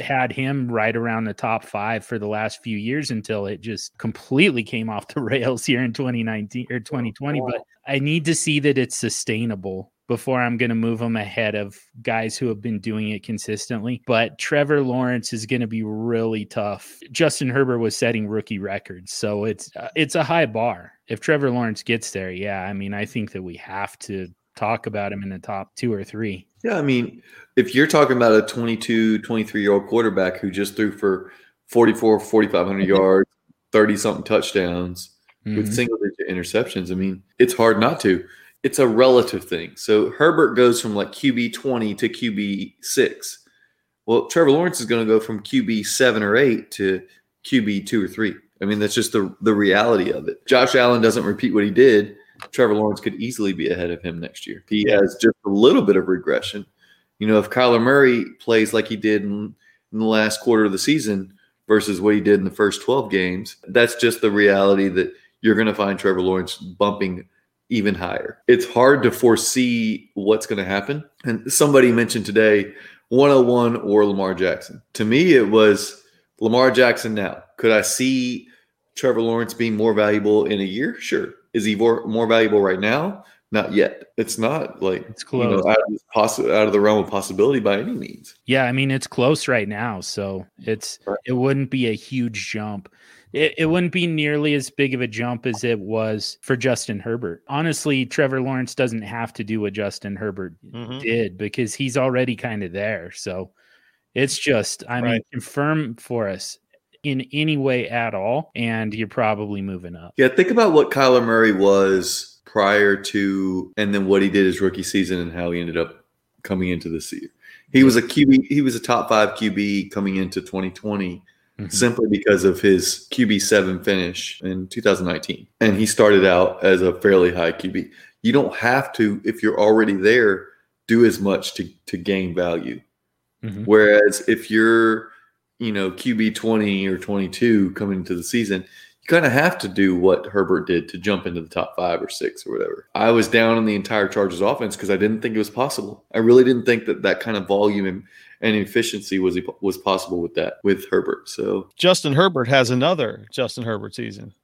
had him right around the top five for the last few years until it just completely came off the rails here in 2019 or 2020. But I need to see that it's sustainable before I'm going to move him ahead of guys who have been doing it consistently. But Trevor Lawrence is going to be really tough. Justin Herbert was setting rookie records, so it's uh, it's a high bar. If Trevor Lawrence gets there, yeah, I mean, I think that we have to talk about him in the top 2 or 3. Yeah, I mean, if you're talking about a 22, 23 year old quarterback who just threw for 44, 4,500 yards, 30 something touchdowns mm-hmm. with single digit interceptions, I mean, it's hard not to it's a relative thing. So Herbert goes from like QB 20 to QB 6. Well, Trevor Lawrence is going to go from QB 7 or 8 to QB 2 or 3. I mean, that's just the, the reality of it. Josh Allen doesn't repeat what he did. Trevor Lawrence could easily be ahead of him next year. He has just a little bit of regression. You know, if Kyler Murray plays like he did in, in the last quarter of the season versus what he did in the first 12 games, that's just the reality that you're going to find Trevor Lawrence bumping – even higher. It's hard to foresee what's going to happen. And somebody mentioned today 101 or Lamar Jackson. To me, it was Lamar Jackson now. Could I see Trevor Lawrence being more valuable in a year? Sure. Is he more, more valuable right now? Not yet. It's not like it's close. You know, out, of possi- out of the realm of possibility by any means. Yeah, I mean it's close right now, so it's right. it wouldn't be a huge jump it, it wouldn't be nearly as big of a jump as it was for Justin Herbert. Honestly, Trevor Lawrence doesn't have to do what Justin Herbert mm-hmm. did because he's already kind of there. So it's just, I right. mean, confirm for us in any way at all, and you're probably moving up. Yeah, think about what Kyler Murray was prior to, and then what he did his rookie season and how he ended up coming into the season. He was a QB, he was a top five QB coming into 2020 mm-hmm. simply because of his QB7 finish in 2019. And he started out as a fairly high QB. You don't have to, if you're already there, do as much to, to gain value. Mm-hmm. Whereas if you're, you know, QB 20 or 22 coming into the season, you kind of have to do what Herbert did to jump into the top five or six or whatever. I was down on the entire Chargers offense because I didn't think it was possible. I really didn't think that that kind of volume and and efficiency was was possible with that with Herbert. So Justin Herbert has another Justin Herbert season.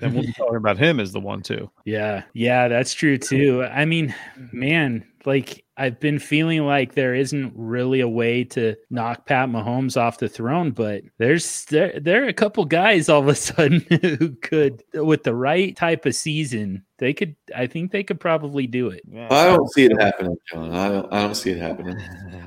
And we'll be talking about him as the one too. Yeah, yeah, that's true too. I mean, man, like I've been feeling like there isn't really a way to knock Pat Mahomes off the throne, but there's there there are a couple guys all of a sudden who could, with the right type of season, they could. I think they could probably do it. I don't see it happening, John. I don't. I don't see it happening.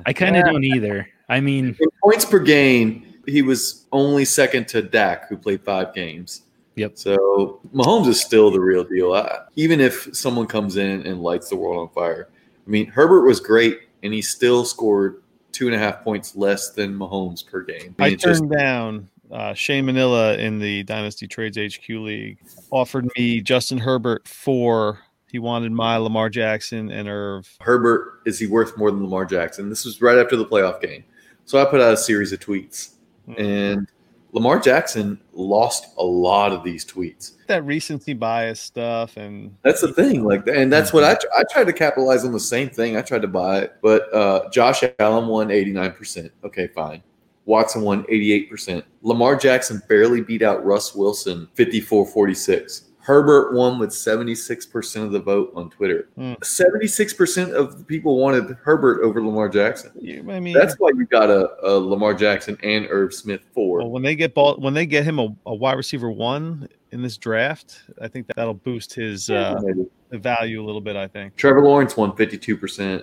I kind of yeah. don't either. I mean, In points per game, he was only second to Dak, who played five games. Yep. So Mahomes is still the real deal. I, even if someone comes in and lights the world on fire, I mean, Herbert was great, and he still scored two and a half points less than Mahomes per game. I, mean, I turned just, down uh, Shane Manila in the Dynasty Trades HQ League offered me Justin Herbert for he wanted my Lamar Jackson and Irv. Herbert is he worth more than Lamar Jackson? This was right after the playoff game, so I put out a series of tweets, mm-hmm. and Lamar Jackson lost a lot of these tweets. That recency bias stuff, and that's the thing. Like, and that's what I I tried to capitalize on the same thing. I tried to buy it, but uh, Josh Allen won eighty nine percent. Okay, fine. Watson won 88%. Lamar Jackson barely beat out Russ Wilson 54 46. Herbert won with 76% of the vote on Twitter. Mm. 76% of the people wanted Herbert over Lamar Jackson. Yeah, I mean, that's why you got a, a, Lamar Jackson and Irv Smith for. Well, when they get ball, when they get him a, a, wide receiver one in this draft, I think that, that'll boost his uh, value a little bit. I think Trevor Lawrence won 52%,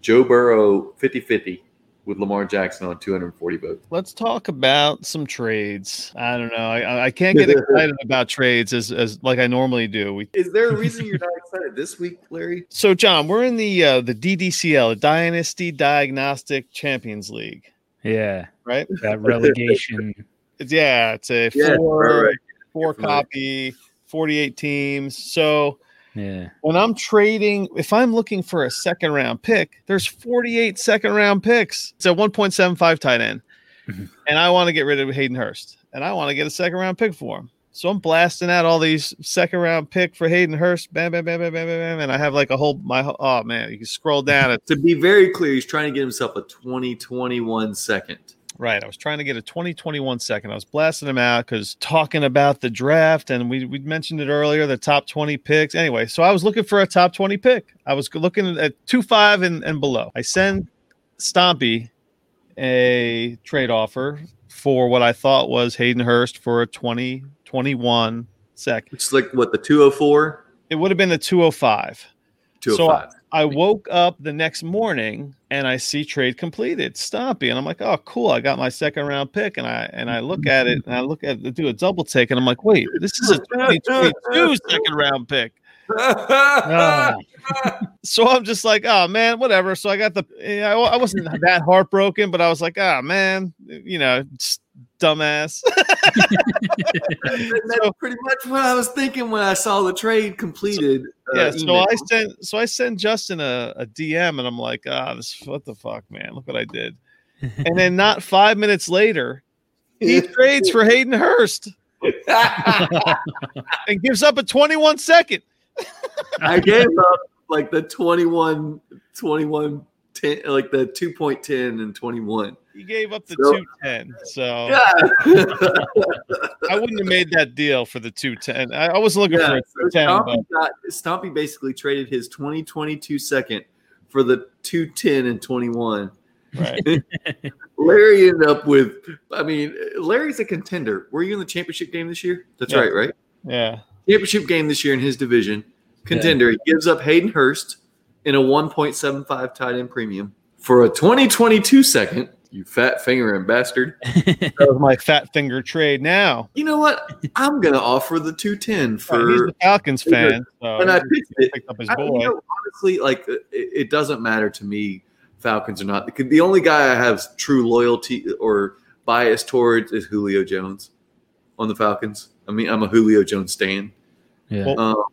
Joe Burrow 50 50 with Lamar Jackson on 240 votes. Let's talk about some trades. I don't know. I, I can't get excited about trades as, as like I normally do. We, Is there a reason you're not excited this week, Larry? So, John, we're in the uh, the DDCL, the Dynasty Diagnostic Champions League. Yeah, right. That relegation. yeah, it's a yeah, four right, right. Four copy, 48 teams. So yeah. When I'm trading, if I'm looking for a second round pick, there's 48 second round picks. It's a 1.75 tight end. Mm-hmm. And I want to get rid of Hayden Hurst. And I want to get a second round pick for him. So I'm blasting out all these second round pick for Hayden Hurst, bam, bam, bam, bam, bam, bam, bam, and I have like a whole my oh man, you can scroll down. To be very clear, he's trying to get himself a 2021 second. Right, I was trying to get a 2021 second. I was blasting him out because talking about the draft, and we we mentioned it earlier, the top 20 picks. Anyway, so I was looking for a top 20 pick. I was looking at two five and, and below. I send Stompy a trade offer for what I thought was Hayden Hurst for a 2021 sec. It's like what the 204, It would have been the 205. 205. I woke up the next morning and I see trade completed, Stompy, and I'm like, oh, cool. I got my second round pick, and I and I look at it and I look at do a double take, and I'm like, wait, this is a 2022 second round pick. Ah, So I'm just like, oh man, whatever. So I got the, I I wasn't that heartbroken, but I was like, oh man, you know, just dumbass. That's pretty much what I was thinking when I saw the trade completed. uh, yeah, so. I sent so I sent Justin a, a DM and I'm like, ah, this what the fuck, man. Look what I did. And then not five minutes later, he trades for Hayden Hurst and gives up a 21 second. I gave up like the 21, 21, 10, like the 2.10 and 21. He gave up the So- 210. So Yeah. I wouldn't have made that deal for the 210. I, I was looking yeah. for a So 210, but Stompy, got, Stompy basically traded his 2022 second for the 210 and 21. right. Larry ended up with, I mean, Larry's a contender. Were you in the championship game this year? That's Yeah. right, right? Yeah. Championship game this year in his division. Contender. He gives up Hayden Hurst in a 1.75 tight end premium for a 2022 second. You fat fingering bastard. That was my fat finger trade now. You know what? I'm going to offer the 210 He's for. Falcons fan. So When I picked it, picked up his I, boy. you know, honestly, like it, it doesn't matter to me, Falcons or not. The, the only guy I have true loyalty or bias towards is Julio Jones on the Falcons. I mean, I'm a Julio Jones stan. yeah. Well- Um,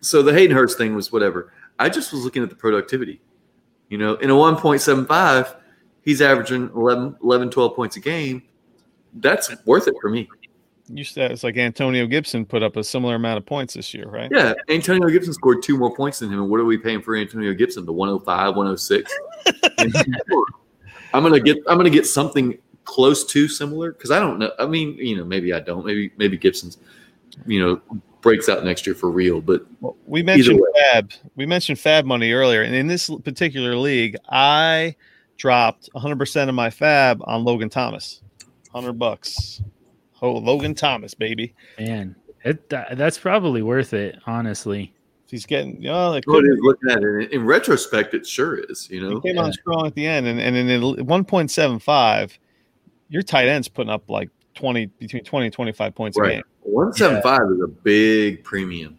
so the Hayden Hurst thing was whatever. I just was looking at the productivity. You know, in a 1.75, he's averaging 11, 11 12 points a game. That's worth it for me. You said it's like Antonio Gibson put up a similar amount of points this year, right? Yeah, Antonio Gibson scored two more points than him. And what are we paying for Antonio Gibson? The 105, 106. I'm gonna get I'm gonna get something close to similar because I don't know. I mean, you know, maybe I don't. Maybe maybe Gibson's, you know, breaks out next year for real. But Well, we mentioned. Fab. We mentioned Fab money earlier, and in this particular league, I dropped 100% of my Fab on Logan Thomas. 100 bucks. Oh, Logan Thomas, baby. Man, it, that, that's probably worth it, honestly. He's getting, you know, like what is looking at it in retrospect, it sure is. You he know, came on strong at the end, and, and in 1.75, your tight end's putting up like 20 between 20 and 25 points a right? game. One seven five is a big premium.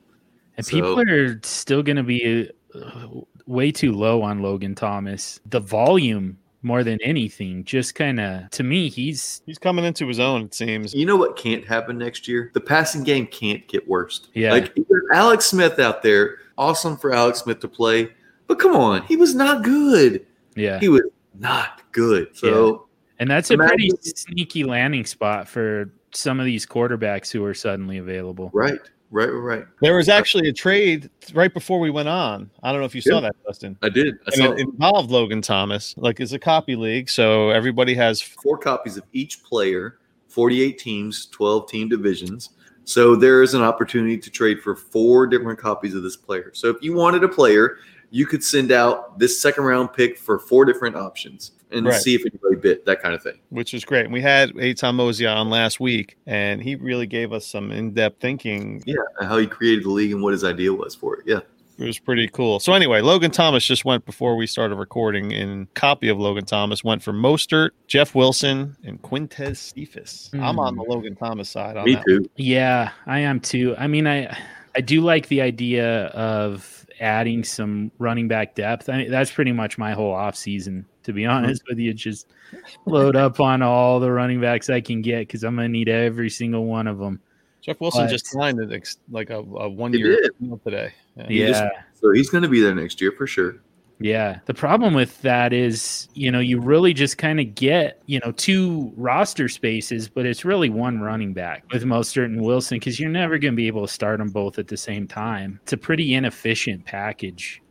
And So- people are still going to be uh, way too low on Logan Thomas. The volume, more than anything, just kind of, to me, he's, He's coming into his own, it seems. You know what can't happen next year? The passing game can't get worse. Yeah. Like Alex Smith out there, awesome for Alex Smith to play, but come on, he was not good. yeah. He was not good. So And that's a pretty sneaky landing spot for some of these quarterbacks who are suddenly available. right, right, right, right. There was uh, actually a trade right before we went on. I don't know if you saw that, Dustin. I did. I saw it involved Logan Thomas. Like it's a copy league, so everybody has four copies of each player, 48 teams, 12 team divisions. So there is an opportunity to trade for four different copies of this player. So if you wanted a player, you could send out this second round pick for four different options and Right. see if anybody bit that kind of thing. which is great. We had Eitan Mosey on last week, and he really gave us some in-depth thinking. Yeah, how he created the league and what his idea was for it. Yeah. It was pretty cool. So anyway, Logan Thomas just went before we started recording. In copy of Logan Thomas went for Mostert, Jeff Wilson, and Quintez Cephus. I'm on the hmm. Logan Thomas side. On Me that. too. Yeah, I am too. I mean, I I do like the idea of adding some running back depth. I mean, that's pretty much my whole off season, to be honest with you. Just load up on all the running backs I can get because I'm gonna need every single one of them. Jeff Wilson But- just signed it ex- like a, a one-year deal today. Yeah. He just- So he's going to be there next year for sure. Yeah. The problem with that is, you know, you really just kind of get, you know, two roster spaces, but it's really one running back with Mostert and Wilson because you're never going to be able to start them both at the same time. It's a pretty inefficient package.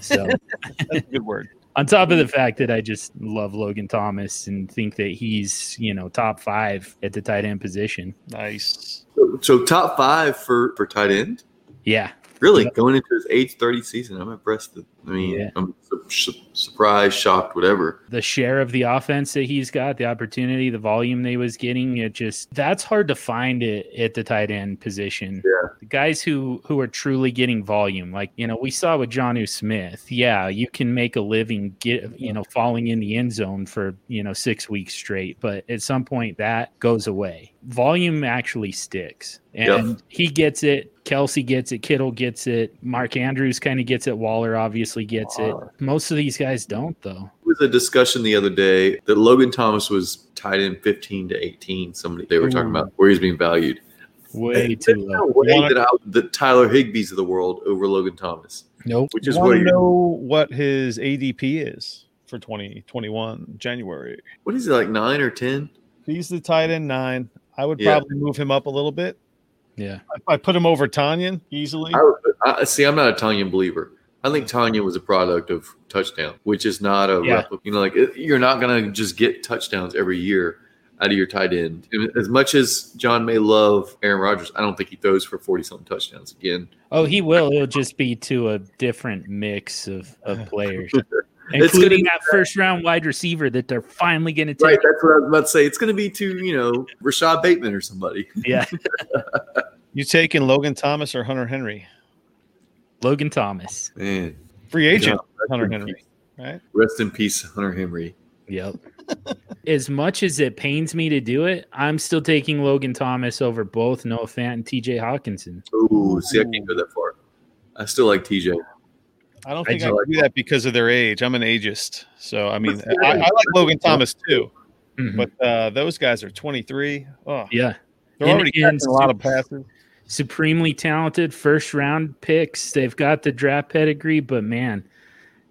So, That's a good word. On top of the mm. fact that I just love Logan Thomas and think that he's, you know, top five at the tight end position. Nice. So, so top five for for tight end. Yeah. Really going into his age thirty season, I'm impressed. That, I mean, Yeah. I'm su- su- surprised, shocked, whatever. the share of the offense that he's got, the opportunity, the volume they was getting, it just that's hard to find it at the tight end position. Yeah. The guys who who are truly getting volume, like you know, we saw with Jonnu Smith. Yeah, you can make a living get you know falling in the end zone for you know six weeks straight, but at some point that goes away. Volume actually sticks, and Yep. he gets it. Kelce gets it. Kittle gets it. Mark Andrews kind of gets it. Waller obviously gets it. Most of these guys don't, though. There was a discussion the other day that Logan Thomas was tied in 15 to 18. Somebody they were talking about where he's being valued. Way too There's no low. way Wanna- that I, the Tyler Higbees of the world over Logan Thomas, Nope. which You is want what to you're, know what his ADP is for 2021 January? what is it like nine or ten? He's the tight end nine. I would Yeah. probably move him up a little bit. Yeah. I put him over Tonyan easily. I, I see. I'm not a Tanya believer. I think Tanya was a product of touchdown, which is not a Yeah. replica. You know, like you're not going to just get touchdowns every year out of your tight end. And As much as John may love Aaron Rodgers, I don't think he throws for 40 something touchdowns again. Oh, he will. It'll just be to a different mix of, of players, gonna including be that first round wide receiver that they're finally going to take. Right. That's what I was about to say. It's going to be to, you know, Rashod Bateman or somebody. Yeah. You taking Logan Thomas or Hunter Henry? Logan Thomas. Man. Free agent God, rest Hunter in Henry, peace. right? Rest in peace, Hunter Henry. Yep. as much as it pains me to do it, I'm still taking Logan Thomas over both Noah Fant and TJ Hockenson. Ooh, see, I can't go that far. I still like TJ. I don't think I, do like can do that because of their age. I'm an ageist, so I mean, I, I like Logan Thomas too, Mhm. but uh, those guys are 23. Oh, yeah. they're And- already and catching a lot of passes. supremely talented first round picks. They've got the draft pedigree, but man,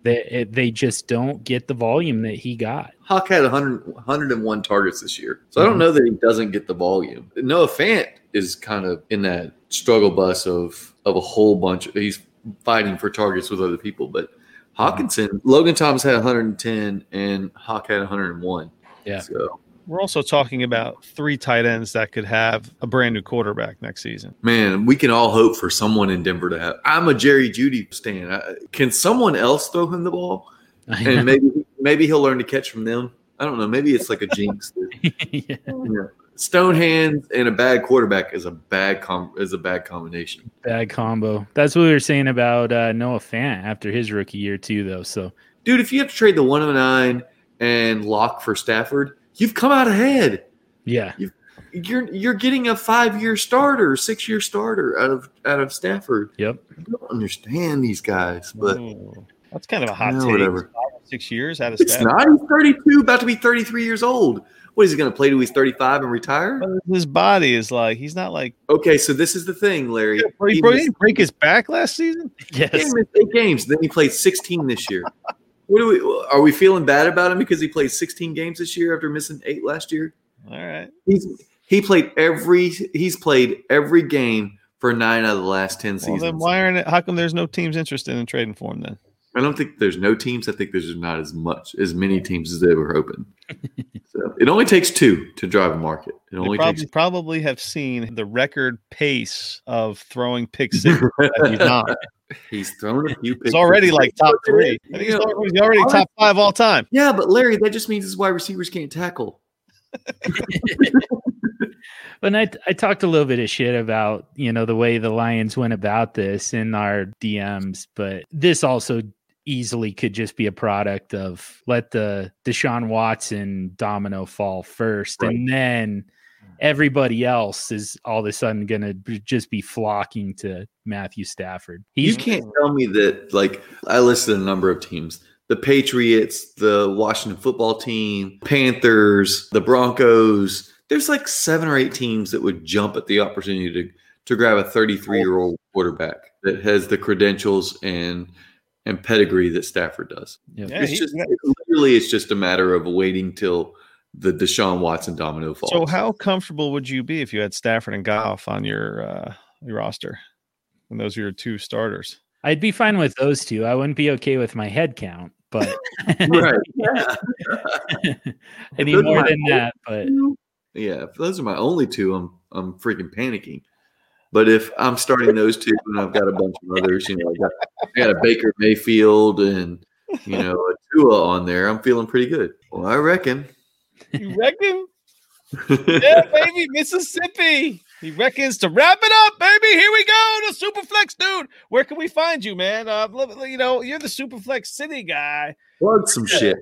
they they just don't get the volume that he got. Hawk had 100, 101 targets this year. So I don't know that he doesn't get the volume. Noah Fant is kind of in that struggle bus of of a whole bunch. He's fighting for targets with other people. But mm-hmm. Hockenson, Logan Thomas had 110 and Hawk had 101. Yeah. So, We're also talking about three tight ends that could have a brand new quarterback next season. man, we can all hope for someone in Denver to have. I'm a Jerry Jeudy stan. I, can someone else throw him the ball? And maybe maybe he'll learn to catch from them. I don't know. Maybe it's like a jinx. Yeah. Yeah. Stone hands and a bad quarterback is a bad com- is a bad combination. Bad combo. That's what we were saying about uh, Noah Fant after his rookie year too, though. So Dude, if you have to trade the 109 and lock for Stafford, you've come out ahead. yeah, You're you're getting a 5-year starter, 6-year starter out of out of Stafford. yep. I don't understand these guys, but Ooh, that's kind of a hot No, take. whatever. Five six years out of it's staff. not. He's 32, about to be 33 years old. What is he going to play till he's 35 and retire? His body is like he's not like Okay, so this is the thing, Larry. Bro, he He bro, missed- break his back last season. He Yes. missed eight games. Then he played 16 this year. What do we? Are we feeling bad about him because he played 16 games this year after missing eight last year? All right. He's he played every he's played every game for nine out of the last 10 Well, seasons. then why aren't it? How come there's no teams interested in trading for him then? I don't think there's no teams. I think there's not as much as many teams as they were hoping. so it only takes two to drive a market. It only probably, takes. probably have seen the record pace of throwing pick six. that he's on. he's thrown a few. He's already like top three. I think he's Yeah. already, he's already top five all time. Yeah, but Larry, that just means his wide receivers can't tackle. But I, I talked a little bit of shit about you know the way the Lions went about this in our DMs, but this also easily could just be a product of let the Deshaun Watson domino fall first, Right. and then mm. everybody else is all of a sudden going to just be flocking to Matthew Stafford. You can't tell me that. Like I listed a number of teams: the Patriots, the Washington Football Team, Panthers, the Broncos. There's like seven or eight teams that would jump at the opportunity to to grab a 33 year old quarterback that has the credentials and and pedigree that Stafford does. Yep. Yeah, it's he- just literally it's just a matter of waiting till the Deshaun Watson domino falls. So how comfortable would you be if you had Stafford and Goff on your uh, your roster, and those are your two starters? I'd be fine with those two. I wouldn't be okay with my head count, but right. any Those are more than that. But Yeah, if those are my only two, I'm I'm freaking panicking. But if I'm starting those two and I've got a bunch of others, you know, I got, I got a Baker Mayfield and you know a Tua on there, I'm feeling pretty good. Well, I reckon. You reckon? yeah, baby, Mississippi. He reckons to wrap it up, baby. Here we go, the Superflex dude. Where can we find you, man? Uh, you know, you're the Superflex City guy. Plug some shit.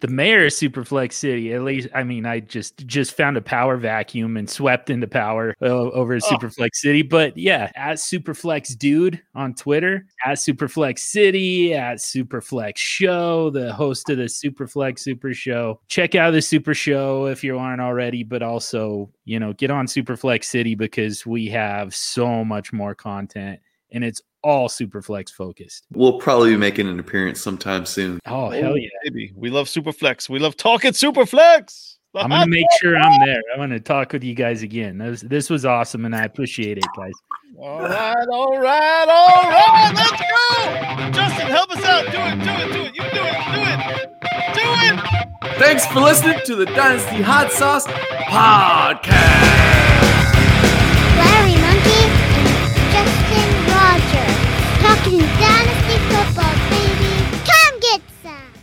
The mayor of Superflex City, at least, I mean, I just just found a power vacuum and swept into power uh, over at Oh. Superflex City. But yeah, at Superflex Dude on Twitter, at Superflex City, at Superflex Show, the host of the Superflex Super Show. Check out the Super Show if you aren't already, but also, you know, get on Superflex City because we have so much more content and it's all Superflex focused. We'll probably be making an appearance sometime soon. Oh, hell oh, yeah. baby. We love Superflex. We love talking Superflex. The I'm gonna make sure I'm there. I'm gonna talk with you guys again. This this was awesome, and I appreciate it, guys. All right, all right, all right. Let's go. Justin, help us out. Do it, do it, do it. You do it, do it, do it. Thanks for listening to the Dynasty Hot Sauce Podcast.